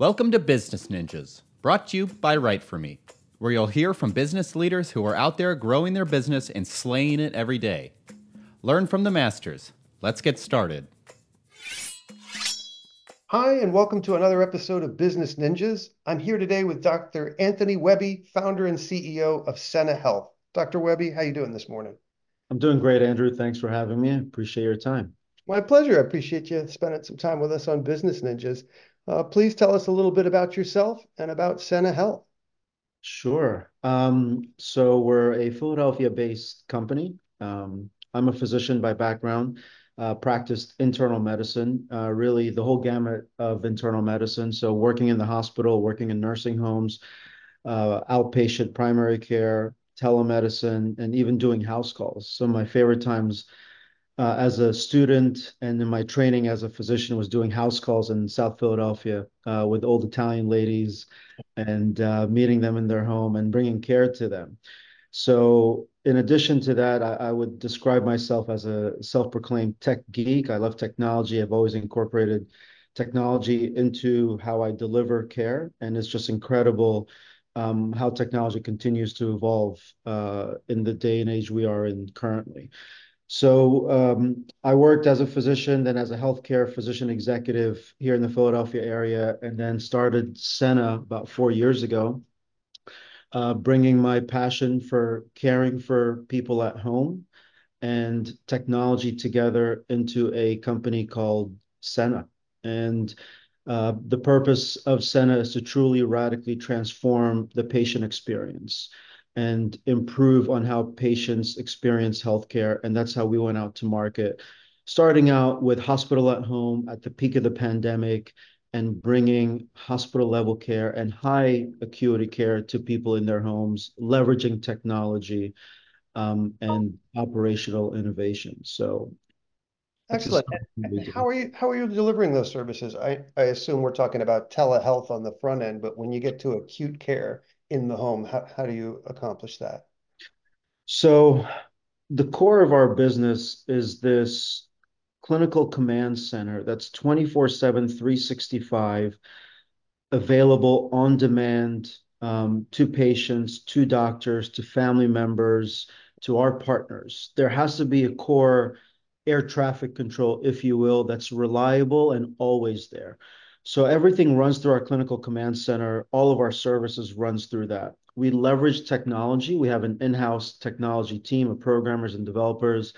Welcome to Business Ninjas, brought to you by Write For Me, where you'll hear from business leaders who are out there growing their business and slaying it every day. Learn from the masters. Let's get started. Hi, and welcome to another episode of Business Ninjas. I'm here today with Dr. Anthony Wehbe, founder and CEO of SENA Health. Dr. Wehbe, how are you doing this morning? I'm doing great, Andrew. Thanks for having me. Appreciate your time. My pleasure. I appreciate you spending some time with us on Business Ninjas. Uh, please tell us a little bit about yourself and about SENA Health. Sure. Um, so we're a Philadelphia-based company. Um, I'm a physician by background, uh, practiced internal medicine, uh, really the whole gamut of internal medicine. So working in the hospital, working in nursing homes, uh, outpatient primary care, telemedicine, and even doing house calls. Some of my favorite times as a student and in my training as a physician was doing house calls in South Philadelphia uh, with old Italian ladies and uh, meeting them in their home and bringing care to them. So in addition to that, I, I would describe myself as a self-proclaimed tech geek. I love technology. I've always incorporated technology into how I deliver care, and it's just incredible um, how technology continues to evolve uh, in the day and age we are in currently. So um, I worked as a physician, then as a healthcare physician executive here in the Philadelphia area, and then started SENA about four years ago, uh, bringing my passion for caring for people at home and technology together into a company called SENA. And uh, the purpose of SENA is to truly radically transform the patient experience and improve on how patients experience healthcare. And that's how we went out to market, starting out with hospital at home at the peak of the pandemic and bringing hospital level care and high acuity care to people in their homes, leveraging technology um, and operational innovation. So Excellent. How are you how are you delivering those services? I, I assume we're talking about telehealth on the front end, but when you get to acute care, in the home? How, how do you accomplish that? So the core of our business is this clinical command center that's 24 7, 365, available on demand um, to patients, to doctors, to family members, to our partners. There has to be a core air traffic control, if you will, that's reliable and always there. So everything runs through our clinical command center. All of our services runs through that. We leverage technology. We have an in-house technology team of programmers and developers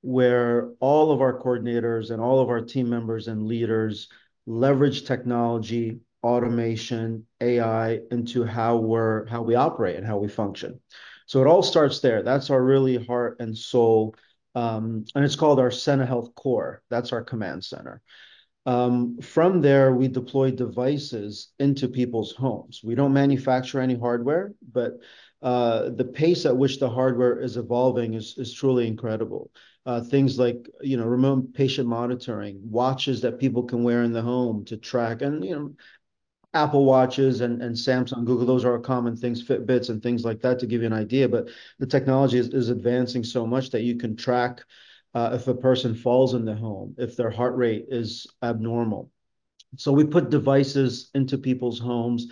where all of our coordinators and all of our team members and leaders leverage technology, automation, AI into how we're how we operate and how we function. So it all starts there. That's our really heart and soul. Um, and it's called our SENA Health Core. That's our command center. Um, from there, we deploy devices into people's homes. We don't manufacture any hardware, but uh, the pace at which the hardware is evolving is, is truly incredible. Uh, things like you know remote patient monitoring, watches that people can wear in the home to track, and you know Apple watches and, and Samsung, Google, those are common things, Fitbits and things like that to give you an idea. But the technology is, is advancing so much that you can track uh, if a person falls in the home, if their heart rate is abnormal. So we put devices into people's homes,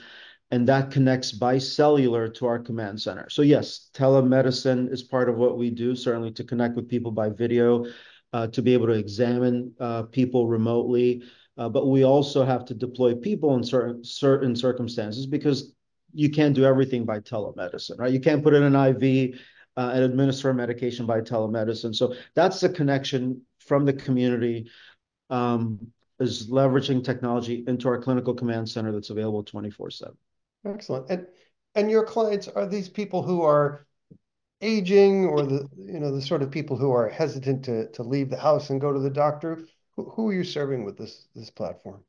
and that connects by cellular to our command center. So yes, telemedicine is part of what we do, certainly to connect with people by video, uh, to be able to examine uh, people remotely. Uh, but we also have to deploy people in certain certain circumstances because you can't do everything by telemedicine, right? You can't put in an IV uh, and administer medication by telemedicine. So that's the connection from the community um, is leveraging technology into our clinical command center that's available 24 7. Excellent. And and your clients are these people who are aging or the you know the sort of people who are hesitant to to leave the house and go to the doctor who, who are you serving with this this platform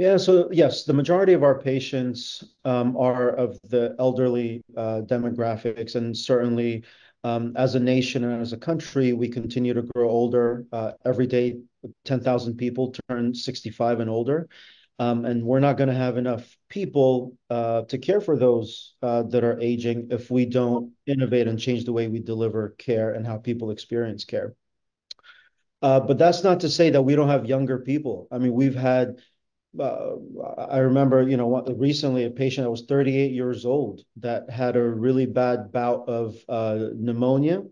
yeah, so yes, the majority of our patients um, are of the elderly uh, demographics, and certainly um, as a nation and as a country, we continue to grow older. Uh, every day, 10,000 people turn 65 and older. Um, and we're not going to have enough people uh, to care for those uh, that are aging if we don't innovate and change the way we deliver care and how people experience care. Uh, but that's not to say that we don't have younger people. I mean, we've had Uh, I remember, you know, recently a patient that was 38 years old that had a really bad bout of uh, pneumonia,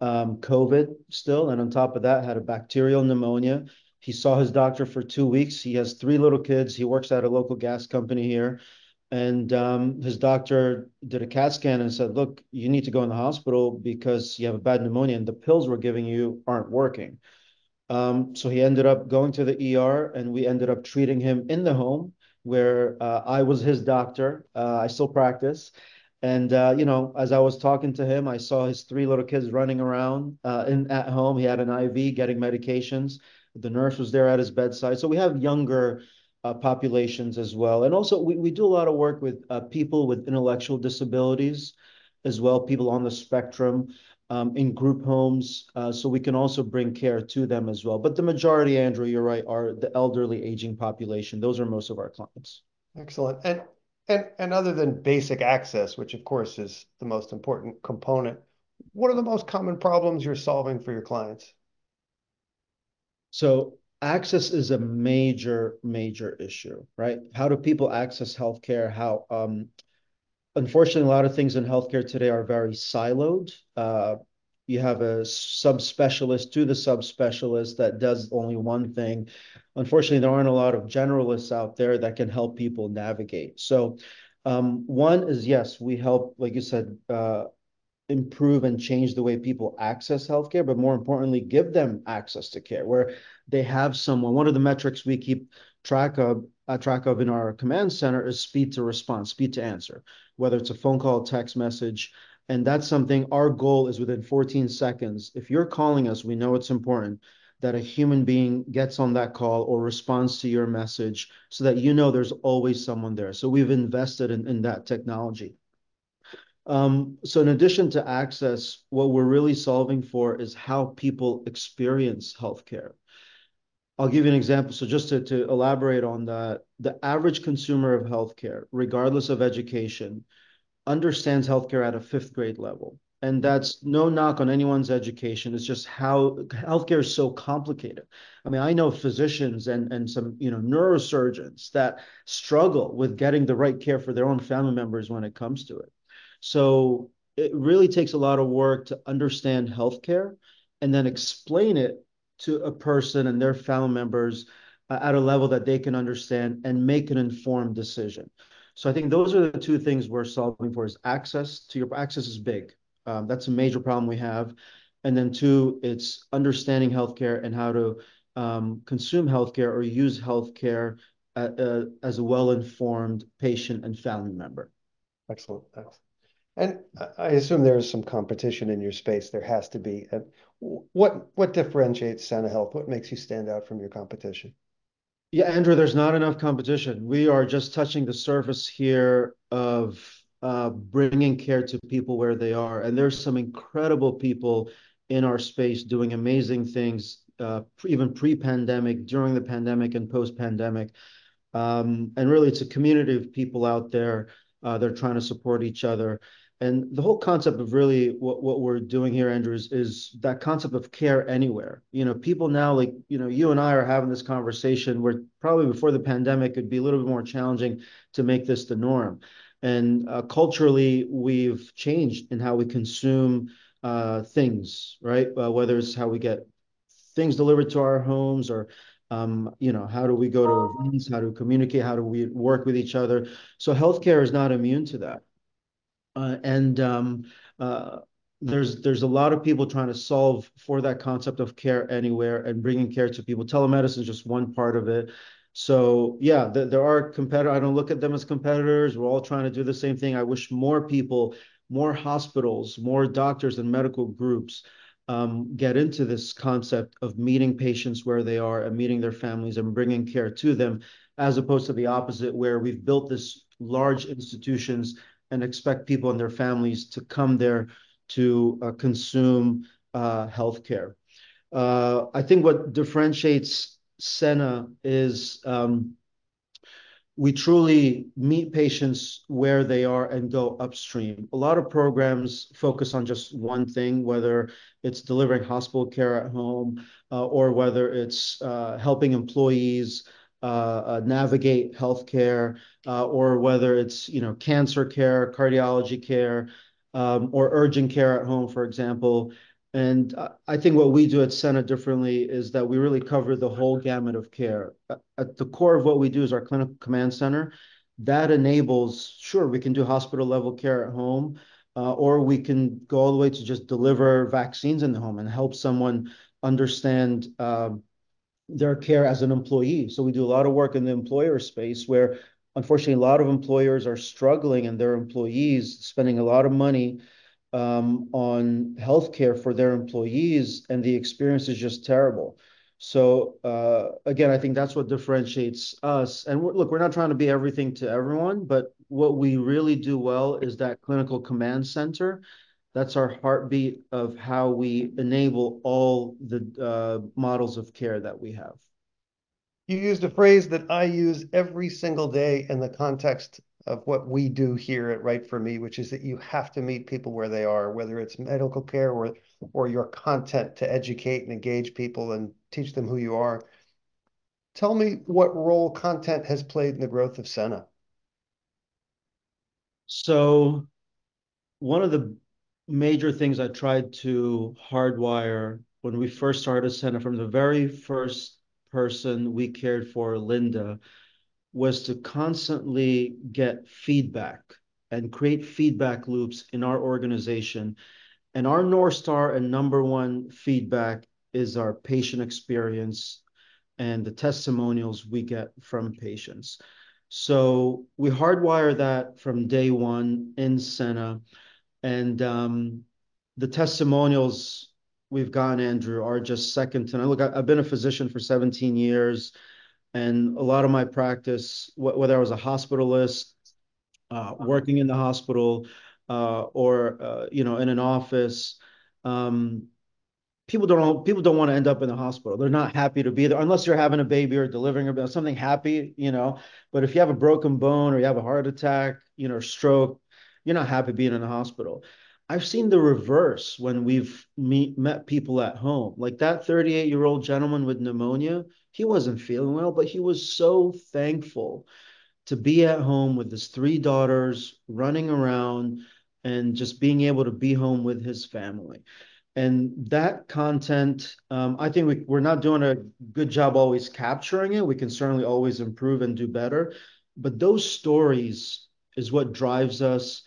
um, COVID still, and on top of that, had a bacterial pneumonia. He saw his doctor for two weeks. He has three little kids. He works at a local gas company here. And um, his doctor did a CAT scan and said, "Look, you need to go in the hospital because you have a bad pneumonia and the pills we're giving you aren't working." Um, so he ended up going to the ER, and we ended up treating him in the home where uh, I was his doctor. Uh, I still practice. And, uh, you know, as I was talking to him, I saw his three little kids running around in at home. He had an IV getting medications. The nurse was there at his bedside. So we have younger populations as well. And also, we do a lot of work with people with intellectual disabilities as well, people on the spectrum Um, in group homes. Uh, so we can also bring care to them as well. But the majority, Andrew, you're right, are the elderly aging population. Those are most of our clients. Excellent. And and and other than basic access, which of course is the most important component, what are the most common problems you're solving for your clients? So access is a major, major issue, right? How do people access healthcare? Um, Unfortunately, a lot of things in healthcare today are very siloed. Uh, you have a subspecialist to the subspecialist that does only one thing. Unfortunately, there aren't a lot of generalists out there that can help people navigate. So um, one is, yes, we help, like you said, uh, improve and change the way people access healthcare, but more importantly, give them access to care where they have someone. One of the metrics we keep track of uh, in our command center is speed to response, speed to answer, whether it's a phone call, text message. And that's something our goal is within 14 seconds. If you're calling us, we know it's important that a human being gets on that call or responds to your message so that you know there's always someone there. So we've invested in that technology. Um, so in addition to access, what we're really solving for is how people experience healthcare. I'll give you an example. So just to to elaborate on that, the average consumer of healthcare, regardless of education, understands healthcare at a fifth grade level. And that's no knock on anyone's education. It's just how healthcare is so complicated. I mean, I know physicians and and some you know neurosurgeons that struggle with getting the right care for their own family members when it comes to it. So it really takes a lot of work to understand healthcare and then explain it to a person and their family members uh, at a level that they can understand and make an informed decision. So I think those are the two things we're solving for: is access to your access is big. Um, that's a major problem we have. And then two, it's understanding healthcare and how to um, consume healthcare or use healthcare uh, uh, as a well-informed patient and family member. Excellent. Thanks. And I assume there is some competition in your space. There has to be. What what differentiates Sena Health? What makes you stand out from your competition? Yeah, Andrew, there's not enough competition. We are just touching the surface here of uh, bringing care to people where they are. And there's some incredible people in our space doing amazing things, uh, even pre-pandemic, during the pandemic, and post-pandemic. Um, and really, it's a community of people out there. Uh, They're trying to support each other. And the whole concept of really what what we're doing here, Andrew, is that concept of care anywhere. You know, people now, like you know, you and I are having this conversation where probably before the pandemic, it'd be a little bit more challenging to make this the norm. And uh, culturally, we've changed in how we consume uh, things, right? Uh, whether it's how we get things delivered to our homes or um, you know, how do we go to events, how do we communicate, how do we work with each other. So healthcare is not immune to that. Uh, and um, uh, there's there's a lot of people trying to solve for that concept of care anywhere and bringing care to people. Telemedicine is just one part of it. So yeah, there are competitors. I don't look at them as competitors. We're all trying to do the same thing. I wish more people, more hospitals, more doctors and medical groups um, get into this concept of meeting patients where they are and meeting their families and bringing care to them, as opposed to the opposite, where we've built this large institutions and expect people and their families to come there to uh, consume uh, healthcare. Uh, I think what differentiates Sena is um, we truly meet patients where they are and go upstream. A lot of programs focus on just one thing, whether it's delivering hospital care at home or whether it's helping employees uh, navigate healthcare, uh, or whether it's you know cancer care, cardiology care, um, or urgent care at home, for example. And I think what we do at SENA differently is that we really cover the whole gamut of care. At the core of what we do is our clinical command center. That enables, sure, we can do hospital level care at home, uh, or we can go all the way to just deliver vaccines in the home and help someone understand um, their care as an employee. So we do a lot of work in the employer space where unfortunately a lot of employers are struggling and their employees spending a lot of money um, on healthcare for their employees, and the experience is just terrible. So uh, again, I think that's what differentiates us. And look, we're not trying to be everything to everyone, but what we really do well is that clinical command center. That's our heartbeat of how we enable all the uh, models of care that we have. You used a phrase that I use every single day in the context of what we do here at WriteForMe, which is that you have to meet people where they are, whether it's medical care or or your content to educate and engage people and teach them who you are. Tell me what role content has played in the growth of SENA. So one of the major things I tried to hardwire when we first started SENA from the very first person we cared for, Linda, was to constantly get feedback and create feedback loops in our organization. And our North Star and number one feedback is our patient experience and the testimonials we get from patients. So we hardwire that from day one in SENA. And um, the testimonials we've gotten, Andrew, are just second to none. Look, I've been a physician for 17 years. And a lot of my practice, whether I was a hospitalist, uh, working in the hospital, uh, or uh, you know, in an office, um, people don't people don't want to end up in the hospital. They're not happy to be there unless you're having a baby or delivering or something happy, you know. But if you have a broken bone or you have a heart attack, you know, stroke, you're not happy being in the hospital. I've seen the reverse when we've meet, met people at home. Like that 38 year old gentleman with pneumonia, he wasn't feeling well, but he was so thankful to be at home with his three daughters running around and just being able to be home with his family. And that content, um, I think we, we're not doing a good job always capturing it. We can certainly always improve and do better. But those stories is what drives us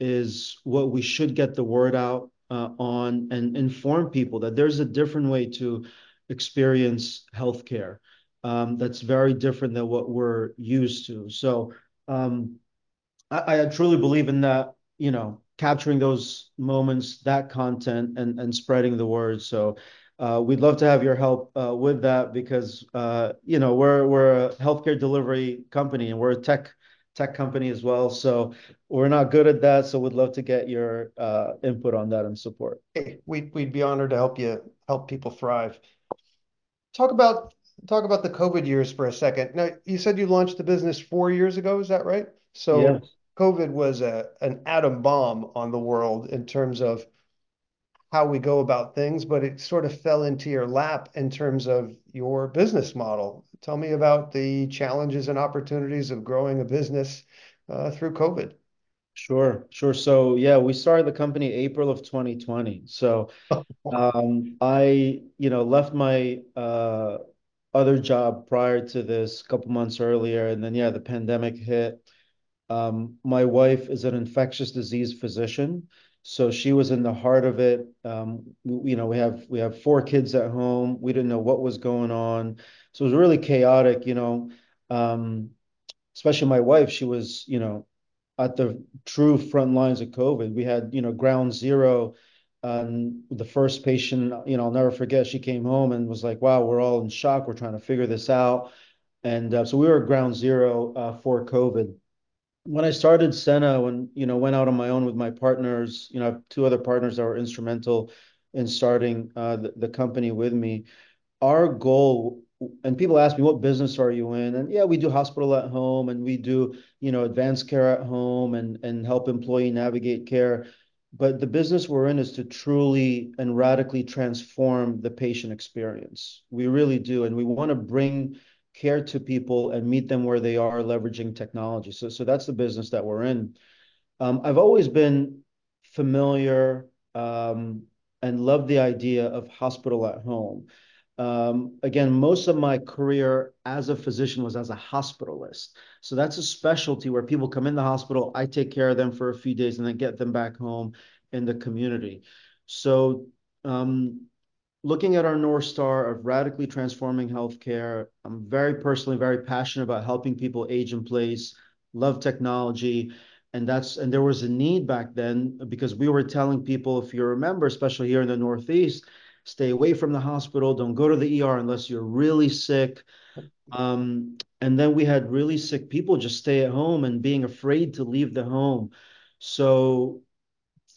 is what we should get the word out uh, on and inform people that there's a different way to experience healthcare um, that's very different than what we're used to. So um, I, I truly believe in that, you know, capturing those moments, that content, and and spreading the word. So uh, we'd love to have your help uh, with that because uh, you know we're we're a healthcare delivery company and we're a tech tech company as well. So we're not good at that. So we'd love to get your uh, input on that and support. Hey, we'd, we'd be honored to help you help people thrive. Talk about talk about the COVID years for a second. Now, you said you launched the business four years ago. Is that right? So. COVID was a an atom bomb on the world in terms of how we go about things, but it sort of fell into your lap in terms of your business model. Tell me about the challenges and opportunities of growing a business uh, through COVID. Sure, sure. So yeah, we started the company April of 2020. So um, I, you know, left my uh, other job prior to this, a couple months earlier, and then yeah, the pandemic hit. Um, my wife is an infectious disease physician, so she was in the heart of it. Um, you know, we have we have four kids at home. We didn't know what was going on, so it was really chaotic. You know, um, especially my wife. She was, you know, at the true front lines of COVID. We had, you know, ground zero. Um, the first patient, you know, I'll never forget. She came home and was like, "Wow, we're all in shock. We're trying to figure this out." And uh, so we were ground zero uh, for COVID when I started SENA, when you know went out on my own with my partners, you know, two other partners that were instrumental in starting uh, the, the company with me. Our goal, and people ask me, "What business are you in?" And yeah, we do hospital at home, and we do you know advanced care at home, and and help employee navigate care. But the business we're in is to truly and radically transform the patient experience. We really do, and we want to bring care to people and meet them where they are, leveraging technology. So, so that's the business that we're in. Um, I've always been familiar um, and loved the idea of hospital at home. Um, again, most of my career as a physician was as a hospitalist. So that's a specialty where people come in the hospital, I take care of them for a few days and then get them back home in the community. So um, looking at our North Star of radically transforming healthcare, I'm very personally very passionate about helping people age in place, love technology. And that's and there was a need back then because we were telling people, if you remember, especially here in the Northeast, stay away from the hospital, don't go to the ER unless you're really sick. Um, and then we had really sick people just stay at home and being afraid to leave the home. So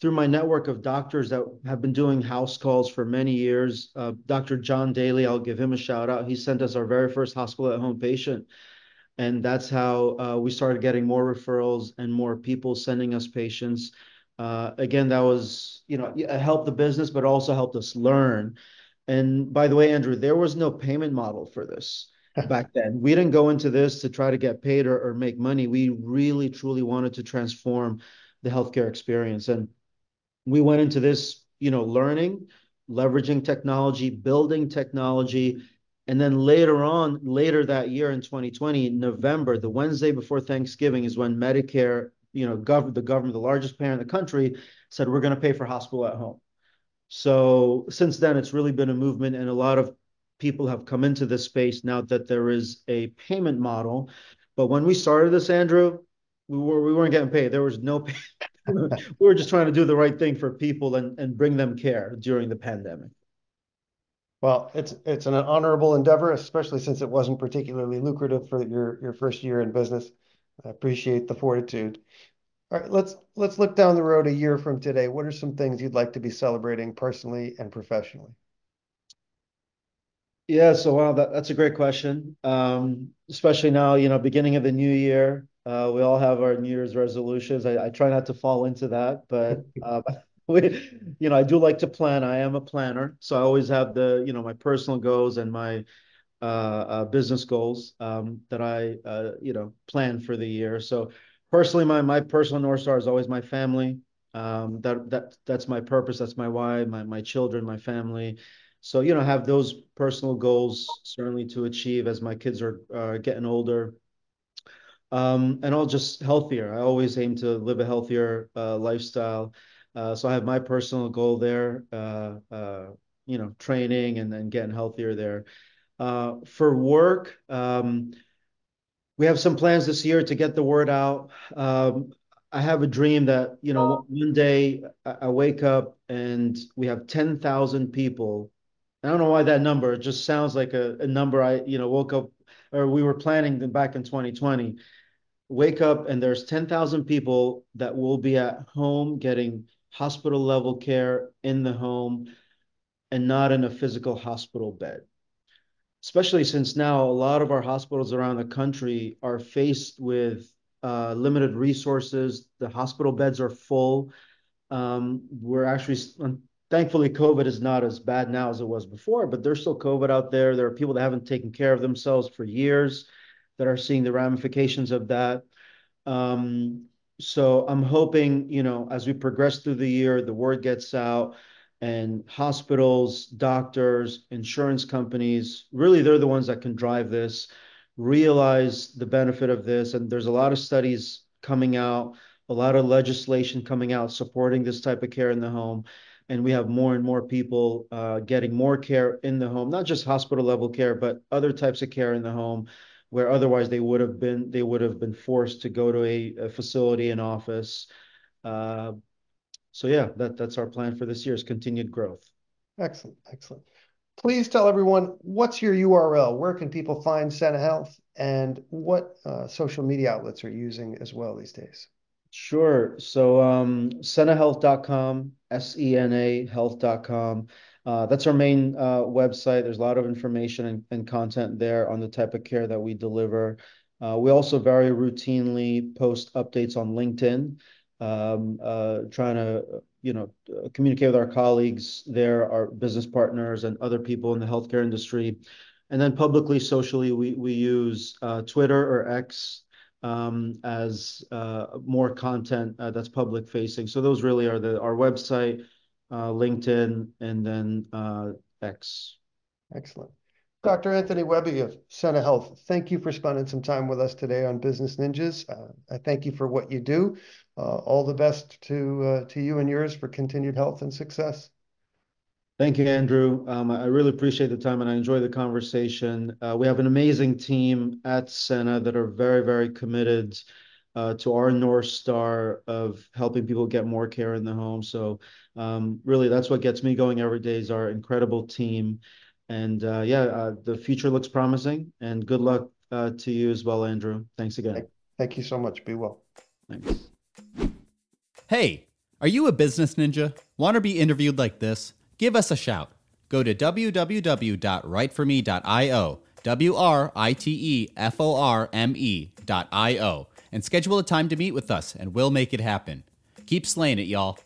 through my network of doctors that have been doing house calls for many years, uh, Dr. John Daly, I'll give him a shout out. He sent us our very first hospital at home patient. And that's how uh, we started getting more referrals and more people sending us patients. Uh, again, that was, you know, helped the business, but also helped us learn. And by the way, Andrew, there was no payment model for this back then. We didn't go into this to try to get paid or, or make money. We really, truly wanted to transform the healthcare experience. And we went into this, you know, learning, leveraging technology, building technology. And then later on, later that year in 2020, November, the Wednesday before Thanksgiving is when Medicare you know, gov- the government, the largest payer in the country, said we're going to pay for hospital at home. So since then, it's really been a movement, and a lot of people have come into this space now that there is a payment model. But when we started this, Andrew, we were we weren't getting paid. There was no pay. we were just trying to do the right thing for people and, and bring them care during the pandemic. Well, it's it's an honorable endeavor, especially since it wasn't particularly lucrative for your your first year in business. I appreciate the fortitude. All right, let's let's look down the road a year from today. What are some things you'd like to be celebrating personally and professionally? Yeah, so wow, that, that's a great question. Um, especially now, you know, beginning of the new year, uh, we all have our New Year's resolutions. I, I try not to fall into that, but uh, we, you know, I do like to plan. I am a planner, so I always have the, you know, my personal goals and my uh, uh, business goals um, that I, uh, you know, plan for the year. So personally, my my personal north star is always my family. Um, that that that's my purpose. That's my why. My my children, my family. So you know, have those personal goals certainly to achieve as my kids are getting older. Um, and all just healthier. I always aim to live a healthier uh, lifestyle. Uh, so I have my personal goal there. Uh, uh, you know, training and then getting healthier there. Uh, for work, um, we have some plans this year to get the word out. Um, I have a dream that, you know, one day I wake up and we have 10,000 people. I don't know why that number, it just sounds like a, a number I, you know, woke up or we were planning them back in 2020. Wake up and there's 10,000 people that will be at home getting hospital level care in the home and not in a physical hospital bed especially since now a lot of our hospitals around the country are faced with uh, limited resources. The hospital beds are full. Um, we're actually, thankfully, COVID is not as bad now as it was before, but there's still COVID out there. There are people that haven't taken care of themselves for years that are seeing the ramifications of that. Um, so I'm hoping, you know, as we progress through the year, the word gets out and hospitals, doctors, insurance companies, really they're the ones that can drive this, realize the benefit of this. And there's a lot of studies coming out, a lot of legislation coming out supporting this type of care in the home. And we have more and more people uh, getting more care in the home, not just hospital level care, but other types of care in the home where otherwise they would have been they would have been forced to go to a, a facility and office. Uh, so yeah, that, that's our plan for this year is continued growth. Excellent. Excellent. Please tell everyone what's your URL? Where can people find Sena Health and what uh, social media outlets are using as well these days? Sure. So um, senahealth.com, S-E-N-A health.com. Uh, that's our main uh, website. There's a lot of information and, and, content there on the type of care that we deliver. Uh, we also very routinely post updates on LinkedIn um, uh, trying to you know communicate with our colleagues there, our business partners, and other people in the healthcare industry. And then publicly, socially, we we use uh, Twitter or X as uh, more content uh, that's public facing. So those really are our website, uh, LinkedIn, and then X. Excellent. Dr. Anthony Wehbe of SENA Health, thank you for spending some time with us today on Business Ninjas. I thank you for what you do. All the best to to you and yours for continued health and success. Thank you, Andrew. Um, I really appreciate the time and I enjoy the conversation. Uh, we have an amazing team at SENA that are very, very committed uh, to our North Star of helping people get more care in the home. So, um, really, that's what gets me going every day is our incredible team. And uh, yeah, uh, the future looks promising. And good luck uh, to you as well, Andrew. Thanks again. Thank, thank you so much. Be well. Thanks. Hey, are you a business ninja? Want to be interviewed like this? Give us a shout. Go to www.writeforme.io, W R I T E F O R M E.io, and schedule a time to meet with us, and we'll make it happen. Keep slaying it, y'all.